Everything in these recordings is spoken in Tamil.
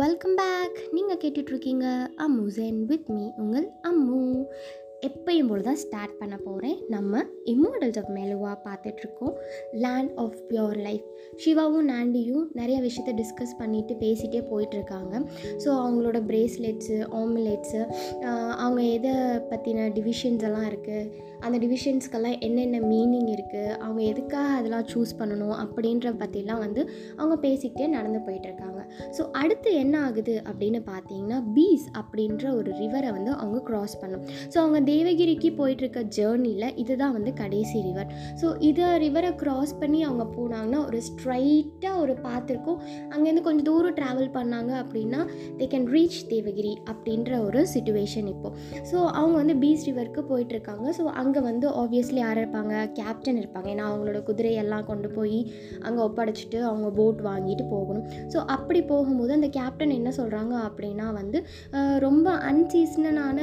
வெல்கம் பேக் நீங்கள் கேட்டுட்ருக்கீங்க அம்முசன் வித் மீ உங்கள் அம்மு. எப்பயும் போல தான் ஸ்டார்ட் பண்ண போகிறேன் நம்ம இம்மோடல்ஸ் ஆஃப் மெலுவாக பார்த்துட்ருக்கோம். லேண்ட் ஆஃப் பியோர் லைஃப் சிவாவும் நாண்டியும் நிறைய விஷயத்த டிஸ்கஸ் பண்ணிவிட்டு பேசிகிட்டே போயிட்டுருக்காங்க ஸோ அவங்களோட பிரேஸ்லெட்ஸு ஆம்லெட்ஸு அவங்க எதை பற்றின டிவிஷன்ஸ் எல்லாம் இருக்குது அந்த டிவிஷன்ஸ்க்கெல்லாம் என்னென்ன மீனிங் இருக்குது அவங்க எதுக்காக அதெல்லாம் சூஸ் பண்ணணும் அப்படின்ற பற்றிலாம் வந்து அவங்க பேசிக்கிட்டே நடந்து போயிட்டுருக்காங்க. ஸோ அடுத்து என்ன ஆகுது அப்படின்னு பார்த்தீங்கன்னா பீஸ் அப்படின்ற ஒரு ரிவரை வந்து அவங்க க்ராஸ் பண்ணும். ஸோ அவங்க தேவகிரிக்கு போயிட்டுருக்க ஜேர்னியில் இதுதான் வந்து கடைசி ரிவர் ஸோ இதை ரிவரை க்ராஸ் பண்ணி அவங்க போனாங்கன்னா ஒரு ஸ்ட்ரைட்டாக ஒரு பாத் இருக்கும். அங்கேருந்து கொஞ்சம் தூரம் ட்ராவல் பண்ணாங்க அப்படின்னா தே கேன் ரீச் தேவகிரி அப்படின்ற ஒரு சுச்சுவேஷன் இப்போது ஸோ அவங்க வந்து பீஸ் ரிவருக்கு போயிட்டுருக்காங்க. ஸோ அங்கே அங்கே வந்து ஆப்வியஸ்லி யார் இருப்பாங்க? கேப்டன் இருப்பாங்க. ஏன்னா அவங்களோட குதிரையெல்லாம் கொண்டு போய் அங்கே ஒப்படைச்சிட்டு அவங்க போட் வாங்கிட்டு போகணும். ஸோ அப்படி போகும்போது அந்த கேப்டன் என்ன சொல்கிறாங்க அப்படின்னா வந்து ரொம்ப அன்சீசனான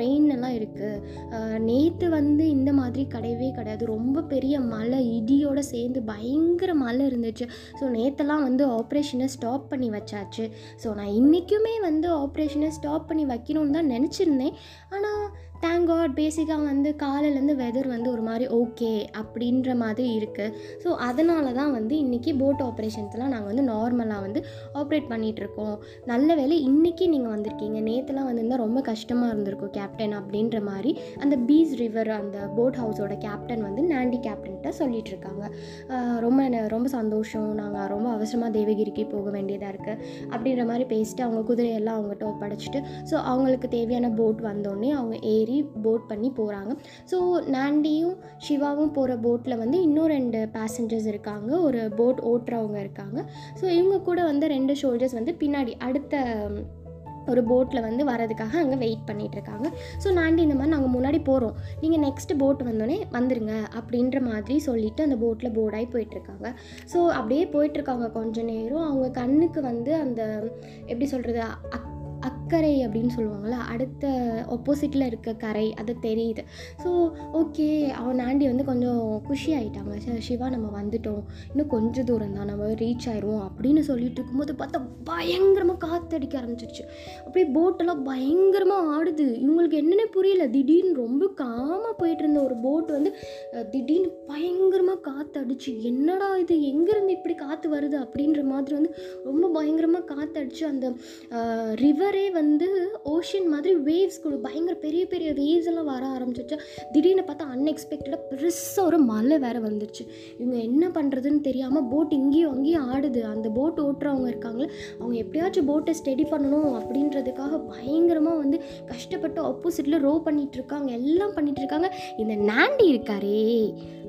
ரெயின் எல்லாம் இருக்குது நேற்று வந்து இந்த மாதிரி கிடையவே கிடையாது. ரொம்ப பெரிய மழை இடியோடு சேர்ந்து பயங்கர மழை இருந்துச்சு. ஸோ நேற்றெல்லாம் வந்து ஆப்ரேஷனை ஸ்டாப் பண்ணி வச்சாச்சு. ஸோ நான் இன்றைக்குமே வந்து ஆப்ரேஷனை ஸ்டாப் பண்ணி வைக்கணும்னு தான் நினச்சிருந்தேன். ஆனால் தேங்க் காட் பேசிக்காக வந்து காலையிலேருந்து வெதர் வந்து ஒரு மாதிரி ஓகே அப்படின்ற மாதிரி இருக்குது ஸோ அதனால தான் வந்து இன்றைக்கி போட் ஆப்ரேஷன்ஸ்லாம் நாங்கள் வந்து நார்மலாக வந்து ஆப்ரேட் பண்ணிகிட்ருக்கோம் நல்ல வேலை இன்றைக்கி நீங்கள் வந்திருக்கீங்க. நேற்றுலாம் வந்திருந்தால் ரொம்ப கஷ்டமாக இருந்திருக்கும் கேப்டன் அப்படின்ற மாதிரி அந்த பீஸ் ரிவர் அந்த போட் ஹவுஸோட கேப்டன் வந்து நாண்டி கேப்டன்கிட்ட சொல்லிட்டு இருக்காங்க. ரொம்ப ரொம்ப சந்தோஷம். நாங்கள் ரொம்ப அவசரமாக தேவகிரிக்கு போக வேண்டியதாக இருக்குது அப்படின்ற மாதிரி பேசிட்டு அவங்க குதிரையெல்லாம் அவங்ககிட்ட ஒப்படைச்சிட்டு ஸோ அவங்களுக்கு தேவையான போட் வந்தோடனே அவங்க ஏறி போட் பண்ணி போகிறாங்க ஸோ நாண்டியும் சிவாவும் போகிற போட்டில் வந்து இன்னும் ரெண்டு பேசஞ்சர்ஸ் இருக்காங்க. ஒரு போட் ஓட்டுறவங்க இருக்காங்க. ஸோ இவங்க கூட வந்து ரெண்டு ஷோல்ஜர்ஸ் வந்து பின்னாடி அடுத்த ஒரு போட்டில் வந்து வரதுக்காக அங்கே வெயிட் பண்ணிகிட்டு இருக்காங்க. ஸோ நாண்டி இந்த மாதிரி நாங்கள் முன்னாடி போகிறோம் நீங்கள் நெக்ஸ்ட் போட் வந்தோடனே வந்துடுங்க அப்படின்ற மாதிரி சொல்லிட்டு அந்த போட்டில் போர்டாகி போயிட்டுருக்காங்க ஸோ அப்படியே போயிட்டுருக்காங்க கொஞ்ச நேரம். அவங்க கண்ணுக்கு வந்து அந்த எப்படி சொல்கிறது அக் அக்கறை அப்படின்னு சொல்லுவாங்கள்ல அடுத்த ஆப்போசிட்டில் இருக்க கரை அது தெரியுது. ஸோ ஓகே அவன் ஆண்டி வந்து கொஞ்சம் குஷி ஆகிட்டாங்க "ச- சிவா நம்ம வந்துட்டோம். இன்னும் கொஞ்சம் தூரம் தான் நம்ம ரீச் ஆயிடுவோம் அப்படின்னு சொல்லிட்டு இருக்கும்போது பார்த்தா பயங்கரமாக காற்றடிக்க ஆரம்பிச்சிருச்சு. அப்படியே போட்டெல்லாம் பயங்கரமாக ஆடுது. இவங்களுக்கு என்னென்ன புரியல. திடீர்னு ரொம்ப காமாக போயிட்டு இருந்த ஒரு போட் வந்து திடீர்னு காற்று அடிச்சு என்னடா இது? எங்கேருந்து இப்படி காற்று வருது? அப்படின்ற மாதிரி வந்து ரொம்ப பயங்கரமாக காற்று அடிச்சு அந்த ரிவரே வந்து ஓஷன் மாதிரி வேவ்ஸ் கூட பயங்கர பெரிய பெரிய வேவ்ஸ் எல்லாம் வர ஆரம்பிச்சிச்சு திடீர்னு பார்த்தா அன்எக்ஸ்பெக்டடாக பெருசாக ஒரு மழை வேறு வந்துருச்சு. இவங்க என்ன பண்ணுறதுன்னு தெரியாமல் போட் இங்கேயும் அங்கேயும் ஆடுது. அந்த போட் ஓட்டுறவங்க இருக்காங்களே அவங்க எப்படியாச்சும் போட்டை ஸ்டெடி பண்ணணும் அப்படின்றதுக்காக பயங்கரமாக வந்து கஷ்டப்பட்டு ஆப்போசிட்டில் ரோ பண்ணிகிட்ருக்காங்க இருக்காங்க. எல்லாம் பண்ணிகிட்ருக்காங்க இருக்காங்க. இந்த நாண்டி இருக்காரே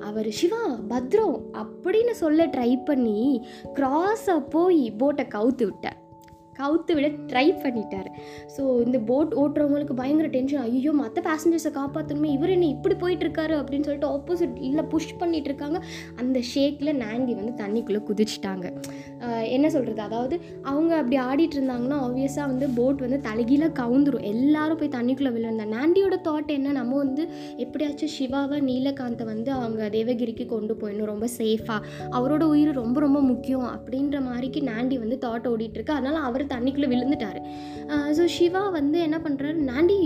அவர் சிவா பத்ரம் அப்படின்னு சொல்ல ட்ரை பண்ணி கிராஸாக போய் போட்டை கவுத்து விட்டேன் கவுத்து விட ட்ரை பண்ணிட்டார். ஸோ இந்த போட் ஓட்டுறவங்களுக்கு பயங்கர டென்ஷன் ஐயோ மற்ற பேசஞ்சர்ஸை காப்பாற்றணுமே இவர் என்ன இப்படி போயிட்டு இருக்காரு அப்படின்னு சொல்லிட்டு ஆப்போசிட் இல்லை புஷ் பண்ணிட்டு இருக்காங்க அந்த ஷேக்கில் நாண்டி வந்து தண்ணிக்குள்ளே குதிச்சிட்டாங்க. என்ன சொல்கிறது அதாவது அவங்க அப்படி ஆடிட்டு இருந்தாங்கன்னா ஆப்வியஸாக வந்து போட் வந்து தலைகீழ கவுந்துரும். எல்லாரும் போய் தண்ணிக்குள்ளே விழுந்தா நாண்டியோட தாட் என்ன? நம்ம வந்து எப்படியாச்சும் சிவாவை நீலகாந்தை வந்து அவங்க தேவகிரிக்கு கொண்டு போயிடணும். ரொம்ப சேஃபாக அவரோட உயிர் ரொம்ப ரொம்ப முக்கியம் அப்படின்ற மாதிரிக்கு நாண்டி வந்து தாட் ஓடிட்டுருக்கு. அதனால் அவர் தண்ணிக்குள்ளே விழுந்துட்டாரு. ஸோ சிவா வந்து என்ன பண்ணுறாரு நாண்டி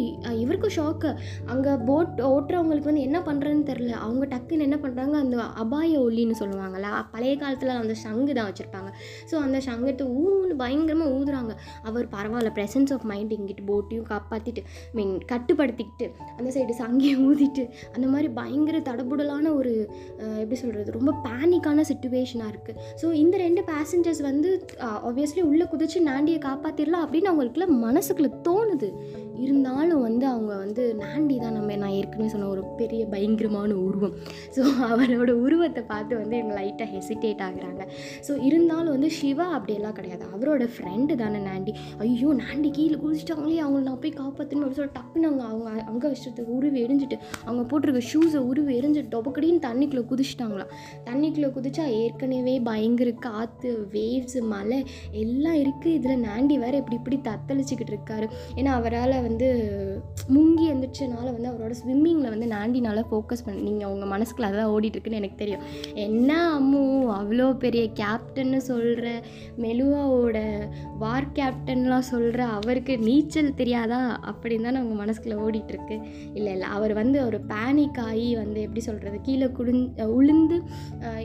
இவருக்கும் ஷாக்கு அங்கே போட் ஓட்டுறவங்களுக்கு வந்து என்ன பண்ணுறதுன்னு தெரில அவங்க டக்குன்னு என்ன பண்ணுறாங்க அந்த அபாய ஒலின்னு சொல்லுவாங்களா பழைய காலத்தில் அந்த சங்கு தான் வச்சுருப்பாங்க. ஸோ அந்த சங்கத்தை ஊன்னு பயங்கரமாக ஊதுறாங்க. அவர் பரவாயில்ல ப்ரெசன்ஸ் ஆஃப் மைண்ட் இங்கிட்டு போட்டையும் காப்பாற்றிட்டு மீன் கட்டுப்படுத்திக்கிட்டு அந்த சைடு சங்கையை ஊதிட்டு அந்த மாதிரி பயங்கர தடபுடலான ஒரு எப்படி சொல்கிறது ரொம்ப பேனிக்கான சுச்சுவேஷனாக இருக்குது ஸோ இந்த ரெண்டு பேசஞ்சர்ஸ் வந்து ஆப்வியஸ்லி உள்ளே குதிச்சு நாண்டியை காப்பாற்றிடலாம் அப்படின்னு அவங்களுக்குள்ள மனசுக்குள்ள தோணுது. இருந்தாலும் வந்து அவங்க வந்து நாண்டி தான் நம்ம நான் ஏற்கனவே சொன்ன ஒரு பெரிய பயங்கரமான உருவம். ஸோ அவரோட உருவத்தை பார்த்து வந்து இவங்க லைட்டாக ஹெசிடேட் ஆகுறாங்க. ஸோ இருந்தாலும் வந்து சிவா அப்படியெல்லாம் கிடையாது. அவரோட ஃப்ரெண்டு தானே நாண்டி. ஐயோ நாண்டி கீழே குதிச்சிட்டாங்களே அவங்கள நான் போய் காப்பாற்றணும் அப்படின்னு சொல்லி டக்குன்னு அவங்க அவங்க அங்கே விஷயத்தை உருவி எரிஞ்சிட்டு அவங்க போட்டிருக்க ஷூஸை உருவி எரிஞ்சு டொபக்கடின்னு தண்ணிக்குள்ளே குதிச்சிட்டாங்களாம் தண்ணிக்குள்ளே குதிச்சா ஏற்கனவே பயங்கர காற்று வேவ்ஸ் மலை எல்லாம் இருக்குது இதில் நாண்டி வேறு இப்படி இப்படி தத்தளிச்சிக்கிட்டு இருக்காரு. ஏன்னா அவரால் வந்து முங்கி எந்திரிச்சனால வந்து அவரோட ஸ்விம்மிங்கில் வந்து நாண்டினால ஃபோக்கஸ் பண்ணி நீங்கள் உங்கள் மனசுக்குள்ள அதான் ஓடிட்டுருக்குன்னு எனக்கு தெரியும். என்ன அம்மு அவ்வளோ பெரிய கேப்டன்னு சொல்கிற மெலுவாவோட வார் கேப்டன்லாம் சொல்கிற அவருக்கு நீச்சல் தெரியாதா? அப்படின்னு தானே உங்கள் மனசுக்குள்ளே ஓடிட்டுருக்கு. இல்லை இல்லை அவர் வந்து ஒரு பேனிக் ஆகி வந்து எப்படி சொல்கிறது கீழே குடிஞ் உளுந்து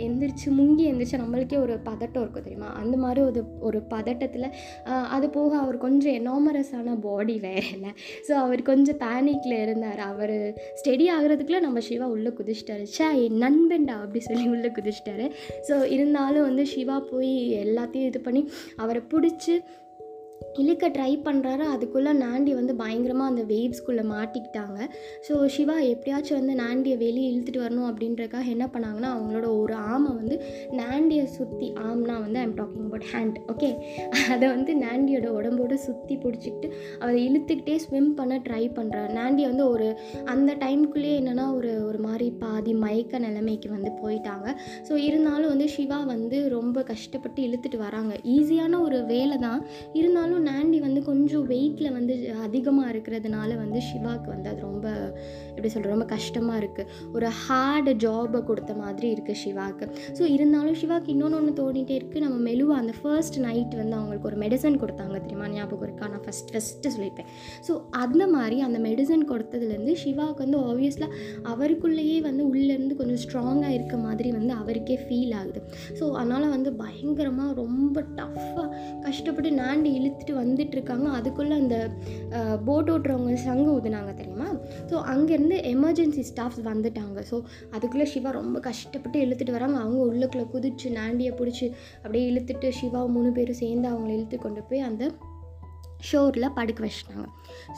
எந்திரிச்சு முங்கி எந்திரிச்சு நம்மளுக்கே ஒரு பதட்டம் இருக்கும் தெரியுமா? அந்த மாதிரி ஒரு ஒரு பதட்டத்தில் அது போக அவர் கொஞ்சம் எனாமரஸான பாடி வேற இல்லை. ஸோ அவர் கொஞ்சம் பேனிக்கில் இருந்தார். அவர் ஸ்டெடி ஆகிறதுக்குள்ளே நம்ம சிவா உள்ளே குதிச்சிட்டாரு. ச்சே என் நண்பன்டா அப்படி சொல்லி உள்ளே குதிச்சிட்டாரு. ஸோ இருந்தாலும் வந்து சிவா போய் எல்லாத்தையும் இது பண்ணி அவரை பிடிச்சி இழுக்க ட்ரை பண்ணுறாரு அதுக்குள்ளே நாண்டி வந்து பயங்கரமாக அந்த வேவ்ஸ்குள்ளே மாட்டிக்கிட்டாங்க. ஸோ சிவா எப்படியாச்சும் வந்து நாண்டியை வெளியே இழுத்துட்டு வரணும் அப்படின்றக்காக என்ன பண்ணாங்கன்னா அவங்களோட ஒரு ஆமை வந்து நாண்டியை சுற்றி ஆம்னா வந்து I'm talking about hand okay அதை வந்து நாண்டியோட உடம்போட சுற்றி பிடிச்சிக்கிட்டு அதை இழுத்துக்கிட்டே ஸ்விம் பண்ண ட்ரை பண்ணுறாரு நாண்டி வந்து ஒரு அந்த டைம்குள்ளேயே என்னென்னா ஒரு ஒரு மாதிரி பாதி மயக்க நிலைமைக்கு வந்து போயிட்டாங்க. ஸோ இருந்தாலும் வந்து சிவா வந்து ரொம்ப கஷ்டப்பட்டு இழுத்துட்டு வராங்க. ஈஸியான ஒரு வேலை தான் இருந்தாலும் நாண்டி வந்து கொஞ்சம் வெயிட்டில் வந்து அதிகமாக இருக்கிறதுனால வந்து சிவாவுக்கு வந்து அது ரொம்ப எப்படி சொல்கிற ரொம்ப கஷ்டமாக இருக்குது ஒரு ஹார்டு ஜாபை கொடுத்த மாதிரி இருக்குது சிவாவுக்கு ஸோ இருந்தாலும் சிவாவுக்கு இன்னொன்று ஒன்று தோணிகிட்டே இருக்குது நம்ம மெலுவாக அந்த ஃபர்ஸ்ட் நைட் வந்து அவங்களுக்கு ஒரு மெடிசன் கொடுத்தாங்க தெரியுமா? ஞாபகம் இருக்கா? நான் ஃபஸ்ட் ஃபஸ்ட்டு சொல்லியிருப்பேன் ஸோ அந்த மாதிரி அந்த மெடிசன் கொடுத்ததுலேருந்து சிவாவுக்கு வந்து ஆப்வியஸ்லாக அவருக்குள்ளேயே வந்து உள்ளேருந்து கொஞ்சம் ஸ்ட்ராங்காக இருக்க மாதிரி வந்து அவருக்கே ஃபீல் ஆகுது. ஸோ அதனால் வந்து பயங்கரமாக ரொம்ப டஃப்பாக கஷ்டப்பட்டு நாண்டி இழுத்துட்டு வந்துட்டு இருக்காங்க அதுக்குள்ளே அந்த போட் ஓட்டுறவங்க சங்கு ஊதுனாங்க தெரியுமா? ஸோ அங்கேருந்து எமர்ஜென்சி ஸ்டாஃப்ஸ் வந்துட்டாங்க. ஸோ அதுக்குள்ளே சிவா ரொம்ப கஷ்டப்பட்டு இழுத்துட்டு வராங்க. அவங்க உள்ளுக்குள்ளே குதிச்சு நாண்டியை பிடிச்சி அப்படியே இழுத்துட்டு சிவா மூணு பேரும் சேர்ந்து அவங்கள இழுத்து கொண்டு போய் அந்த ஷோரில் படுக்க வச்சிட்டாங்க.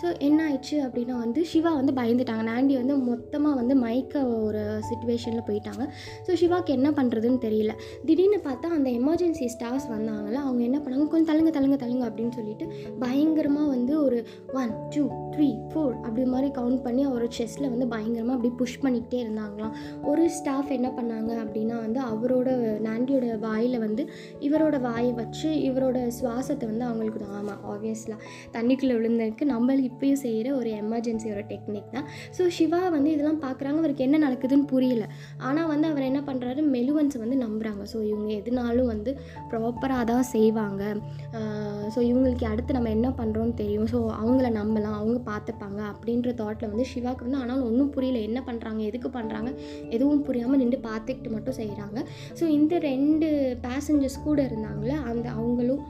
ஸோ என்ன ஆயிடுச்சு அப்படின்னா வந்து சிவா வந்து பயந்துட்டாங்க. நாண்டி வந்து மொத்தமாக வந்து மயக்க ஒரு சுச்சுவேஷனில் போயிட்டாங்க. ஸோ சிவாக்கு என்ன பண்ணுறதுன்னு தெரியல. திடீர்னு பார்த்தா அந்த எமர்ஜென்சி ஸ்டாஃப்ஸ் வந்தாங்கள அவங்க என்ன பண்ணாங்க கொஞ்சம் தள்ளுங்க தழுங்க தலுங்க அப்படின்னு சொல்லிட்டு பயங்கரமாக வந்து ஒரு ஒன் டூ த்ரீ ஃபோர் அப்படி மாதிரி கவுண்ட் பண்ணி அவரோட செஸ்ட்டில் வந்து பயங்கரமாக அப்படி புஷ் பண்ணிக்கிட்டே இருந்தாங்களாம். ஒரு ஸ்டாஃப் என்ன பண்ணாங்க அப்படின்னா வந்து அவரோட நாண்டியோட வாயில் வந்து இவரோட வாயை வச்சு இவரோட சுவாசத்தை வந்து அவங்களுக்கு தான் ஆமாம் தான் தண்ணிக்குள்ளே விழுந்ததுக்கு நம்மளுக்கு இப்பயும் செய்கிற ஒரு எமர்ஜென்சியோட டெக்னிக் தான். ஸோ சிவா வந்து இதெல்லாம் பார்க்குறாங்க அவருக்கு என்ன நடக்குதுன்னு புரியல. ஆனால் வந்து அவர் என்ன பண்ணுறாரு மெலுவன்ஸை வந்து நம்புகிறாங்க ஸோ இவங்க எதுனாலும் வந்து ப்ராப்பராக தான் செய்வாங்க. ஸோ இவங்களுக்கு அடுத்து நம்ம என்ன பண்ணுறோன்னு தெரியும். ஸோ அவங்கள நம்பலாம். அவங்க பார்த்துப்பாங்க அப்படின்ற தாட்டில் வந்து சிவாக்கு வந்து ஆனாலும் ஒன்றும் புரியல. என்ன பண்ணுறாங்க எதுக்கு பண்ணுறாங்க எதுவும் புரியாமல் நின்று பார்த்துக்கிட்டு மட்டும் செய்கிறாங்க ஸோ இந்த ரெண்டு பேசஞ்சர்ஸ் கூட இருந்தாங்களே அந்த அவங்களும்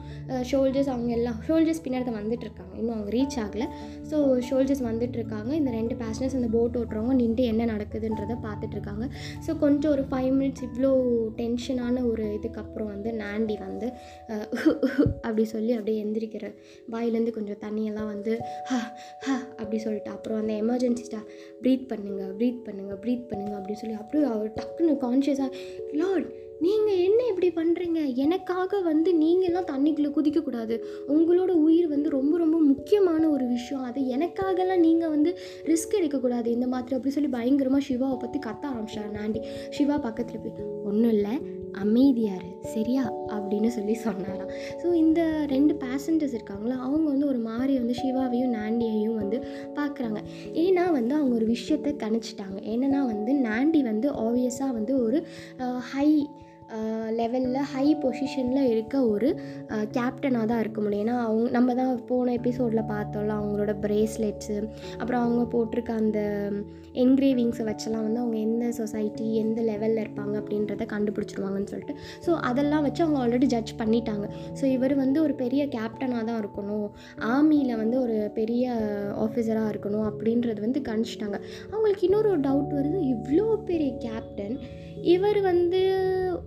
ஷோல்ஜர்ஸ் அவங்க எல்லாம் ஷோல்ஜர்ஸ் பின்னாடி வந்துட்டுருக்காங்க. இன்னும் அவங்க ரீச் ஆகலை. ஸோ ஷோல்ஜர்ஸ் வந்துட்டுருக்காங்க. இந்த ரெண்டு பேஷனர்ஸ் அந்த போட் ஓட்டுறவங்க நின்று என்ன நடக்குதுன்றதை பார்த்துட்ருக்காங்க ஸோ கொஞ்சம் ஒரு ஃபைவ் மினிட்ஸ் இவ்வளோ டென்ஷனான ஒரு இதுக்கப்புறம் வந்து நாண்டி வந்து அப்படி சொல்லி அப்படியே எந்திரிக்கிற வாயிலேருந்து கொஞ்சம் தண்ணியெல்லாம் வந்து ஹ ஹா அப்படி சொல்லிட்டு அப்புறம் அந்த எமர்ஜென்சி ஸ்டா ப்ரீத் பண்ணுங்கள் ப்ரீத் பண்ணுங்கள் ப்ரீத் பண்ணுங்கள் அப்படின்னு சொல்லி அப்படியே அவர் டக்குன்னு கான்ஷியஸாக லார்ட் நீங்கள் என்ன இப்படி பண்ணுறீங்க எனக்காக வந்து நீங்கள்லாம் தண்ணிக்குள்ளே குதிக்கக்கூடாது உங்களோட உயிர் வந்து ரொம்ப ரொம்ப முக்கியமான ஒரு விஷயம். அது எனக்காகலாம் நீங்கள் வந்து ரிஸ்க் எடுக்கக்கூடாது இந்த மாதிரி அப்படி சொல்லி பயங்கரமாக சிவாவை பற்றி கத்த ஆரம்பிச்சார் நாண்டி சிவா பக்கத்தில் போய் ஒன்றும் இல்லை. அமைதியார் சரியா? அப்படின்னு சொல்லி சொன்னாராம். ஸோ இந்த ரெண்டு பேசஞ்சர்ஸ் இருக்காங்களா? அவங்க வந்து ஒரு மாதிரி வந்து சிவாவையும் நாண்டியையும் வந்து பார்க்குறாங்க ஏன்னா வந்து அவங்க ஒரு விஷயத்தை கணிச்சிட்டாங்க. என்னென்னா வந்து நாண்டி வந்து ஆப்வியஸாக வந்து ஒரு ஹை லெவலில் ஹை பொசிஷனில் இருக்க ஒரு கேப்டனாக தான் இருக்க முடியும். ஏன்னா அவங்க நம்ம தான் போன எபிசோடில் பார்த்தோம்ல அவங்களோட ப்ரேஸ்லெட்ஸு அப்புறம் அவங்க போட்டிருக்க அந்த என்கிரேவிங்ஸை வச்செல்லாம் வந்து அவங்க எந்த சொசைட்டி எந்த லெவலில் இருப்பாங்க அப்படின்றத கண்டுபிடிச்சிருவாங்கன்னு சொல்லிட்டு. ஸோ அதெல்லாம் வச்சு அவங்க ஆல்ரெடி ஜட்ஜ் பண்ணிட்டாங்க. ஸோ இவர் வந்து ஒரு பெரிய கேப்டனாக தான் இருக்கணும். ஆர்மியில் வந்து ஒரு பெரிய ஆஃபீஸராக இருக்கணும் அப்படின்றது வந்து கணிச்சிட்டாங்க. அவங்களுக்கு இன்னொரு டவுட் வருது. இவ்வளோ பெரிய கேப்டன் இவர் வந்து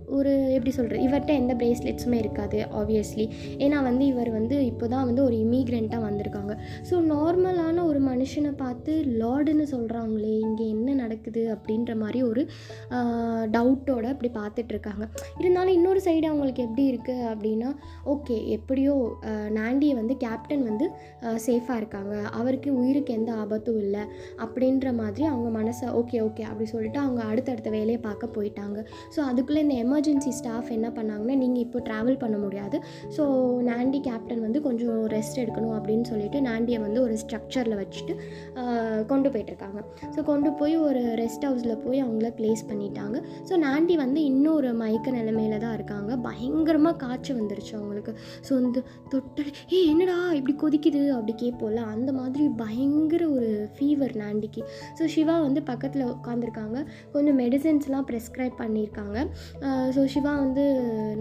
ஒரு எப்படி சொல்கிறது இவர்கிட்ட எந்த பிரேஸ்லெட்ஸுமே இருக்காது ஆப்வியஸ்லி ஏன்னா வந்து இவர் வந்து இப்போ தான் வந்து ஒரு இமிக்ரெண்ட்டாக சொல்கிறாங்க ஸோ நார்மலான ஒரு மனுஷனை பார்த்து லார்டுன்னு சொல்கிறாங்களே இங்கே என்ன நடக்குது? அப்படின்ற மாதிரி ஒரு டவுட்டோட அப்படி பார்த்துட்ருக்காங்க இருந்தாலும் இன்னொரு சைடு அவங்களுக்கு எப்படி இருக்குது அப்படின்னா ஓகே எப்படியோ நாண்டியை வந்து கேப்டன் வந்து சேஃபாக இருக்காங்க. அவருக்கு உயிருக்கு எந்த ஆபத்தும் இல்லை. அப்படின்ற மாதிரி அவங்க மனசை ஓகே ஓகே அப்படி சொல்லிட்டு அவங்க அடுத்தடுத்த வேலையை பார்க்க போயிட்டாங்க. ஸோ அதுக்குள்ளே இந்த எமர்ஜென்சி ஸ்டாஃப் என்ன பண்ணாங்கன்னா நீங்கள் இப்போ ட்ராவல் பண்ண முடியாது. ஸோ நாண்டி கேப்டன் வந்து கொஞ்சம் ரெஸ்ட் எடுக்கணும் அப்படின்னு சொல்லிட்டு நாண்டியை வந்து ஒரு ஸ்ட்ரக்சரில் வச்சுட்டு கொண்டு போயிட்டுருக்காங்க. ஸோ கொண்டு போய் ஒரு ரெஸ்ட் ஹவுஸில் போய் அவங்கள ப்ளேஸ் பண்ணிட்டாங்க. ஸோ நாண்டி வந்து இன்னும் ஒரு மயக்க நிலைமையில தான் இருக்காங்க. பயங்கரமாக காய்ச்சல் வந்துருச்சு அவங்களுக்கு. ஸோ வந்து தொட்டல் ஏ என்னடா இப்படி கொதிக்குது? அப்படி கேட்போம்ல. அந்த மாதிரி பயங்கர ஒரு ஃபீவர் நாண்டிக்கு. ஸோ சிவா வந்து பக்கத்தில் உட்காந்துருக்காங்க கொஞ்சம் மெடிசன்ஸ்லாம் ப்ரெஸ்கிரைப் பண்ணியிருக்காங்க. ஸோ சிவா வந்து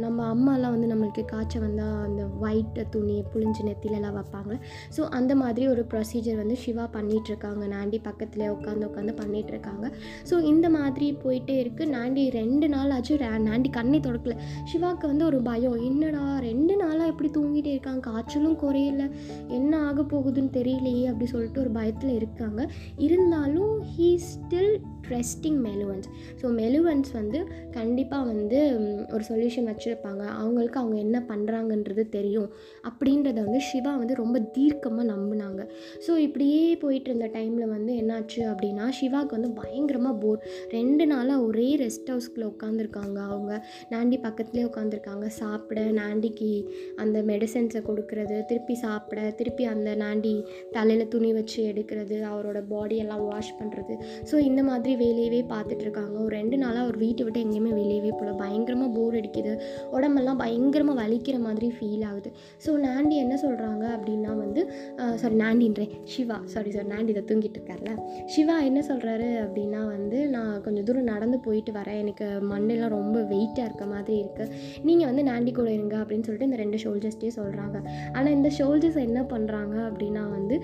நம்ம அம்மாலாம் வந்து நம்மளுக்கு காய்ச்சல் வந்தால் அந்த ஒயிட் துணி புளிஞ்சு நெத்திலலாம் வைப்பாங்க. ஸோ அந்த மாதிரி ஒரு ப்ரொசீஜர் வந்து சிவா பண்ணிகிட்ருக்காங்க நாண்டி பக்கத்தில் உட்காந்து உட்காந்து பண்ணிகிட்ருக்காங்க ஸோ இந்த மாதிரி போயிட்டே இருக்குது நாண்டி ரெண்டு நாள் ஆச்சு நாண்டி கண்ணை தொடக்கல. சிவாவுக்கு வந்து ஒரு பயம். என்னடா ரெண்டு நாளாக எப்படி தூங்கிட்டே இருக்காங்க? காய்ச்சலும் குறையல. என்ன ஆக போகுதுன்னு தெரியலையே அப்படி சொல்லிட்டு ஒரு பயத்தில் இருக்காங்க. இருந்தாலும் ஹீ ஸ்டில் ட்ரெஸ்டிங் மெலுவன்ஸ் ஸோ மெலுவன்ஸ் வந்து கண்டிப்பாக வந்து ஒரு சொல்யூஷன் வச்சுருப்பாங்க. அவங்களுக்கு அவங்க என்ன பண்ணுறாங்கன்றது தெரியும். அப்படின்றத வந்து சிவா வந்து ரொம்ப தீர்க்கமாக நம்பினாங்க. ஸோ இப்படியே போயிட்டு இருந்த டைமில் வந்து என்னாச்சு அப்படின்னா சிவாவுக்கு வந்து பயங்கரமாக போர் ரெண்டு நாளாக ஒரே ரெஸ்ட் ஹவுஸ்க்குள்ளே உட்காந்துருக்காங்க அவங்க. நாண்டி பக்கத்துலேயே உட்காந்துருக்காங்க சாப்பிட நாண்டிக்கு அந்த மெடிசன்ஸை கொடுக்கறது திருப்பி சாப்பிட திருப்பி அந்த நாண்டி தலையில் துணி வச்சு எடுக்கிறது அவரோட பாடியெல்லாம் வாஷ் பண்ணுறது ஸோ இந்த மாதிரி வேலையவே பார்த்துட்ருக்காங்க ஒரு ரெண்டு நாளாக அவர் வீட்டை விட்டு எங்கேயுமே வெளியவே போகல. பயங்கரமாக போர் அடிக்குது. உடம்பெல்லாம் பயங்கரமாக வலிக்கிற மாதிரி ஃபீல் ஆகுது. ஸோ நாண்டி என்ன சொல்கிறாங்க அப்படின்னா வந்து சாரி நாண்டின்றேன். சிவா சாரி சார் நாண்டி இதை தூங்கிட்டு இருக்கார்ல. சிவா என்ன சொல்கிறாரு அப்படின்னா வந்து நான் கொஞ்சம் தூரம் நடந்து போயிட்டு வரேன். எனக்கு மண்ணெல்லாம் ரொம்ப வெயிட்டாக இருக்க மாதிரி இருக்குது நீங்கள் வந்து நாண்டி கூட இருங்க அப்படின்னு சொல்லிட்டு இந்த ரெண்டு ஷோல்ஜர்ஸ்டே சொல்கிறாங்க ஆனால் இந்த ஷோல்ஜர்ஸ் என்ன பண்ணுறாங்க அப்படின்னா வந்து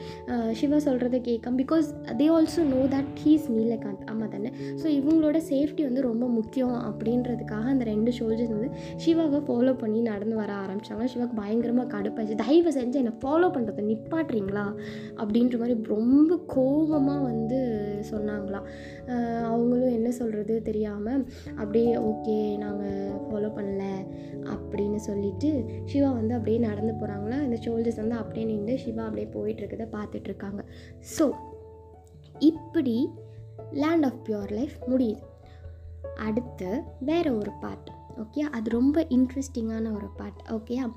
சிவா சொல்கிறத கேட்கும் because they also know that he's Neelakanth ஆமாம் தானே. ஸோ இவங்களோட சேஃப்டி வந்து ரொம்ப முக்கியம் அப்படின்றதுக்காக அந்த ரெண்டு ஷோல்ஜர்ஸ் வந்து சிவாவை ஃபாலோ பண்ணி நடந்து வர ஆரம்பித்தாங்க சிவாவுக்கு பயங்கரமாக கடுப்பாச்சு தயவு செஞ்சு என்னை ஃபாலோ பண்ணுறதை நிப்பாட்டுறீங்களா அப்படின்ற மாதிரி ரொம்ப கோபமாக வந்து சொன்னாங்களாம் அவங்களும் என்ன சொல்கிறது தெரியாமல் அப்படியே ஓகே நாங்கள் ஃபாலோ பண்ணல அப்படின்னு சொல்லிட்டு சிவா வந்து அப்படியே நடந்து போகிறாங்களா இந்த சோல்ஜர்ஸ் வந்து அப்படியே நின்று சிவா அப்படியே போயிட்டுருக்கதை பார்த்துட்ருக்காங்க. ஸோ இப்படி லேண்ட் ஆஃப் பியோர் லைஃப் முடியுது. அடுத்து வேறு ஒரு பார்ட் ஓகே? அது ரொம்ப இன்ட்ரெஸ்டிங்கான ஒரு பார்ட் ஓகேயா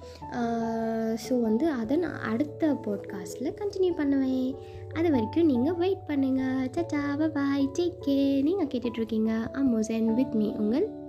ஸோ வந்து அதை நான் அடுத்த போட்காஸ்ட்டில் கண்டினியூ பண்ணுவேன். அது வரைக்கும் நீங்கள் வெயிட் பண்ணுங்கள் சச்சா பாய் டேக் கே நீங்கள் கேட்டுட்ருக்கீங்க அம்மோசன் வித் மீ உங்கள்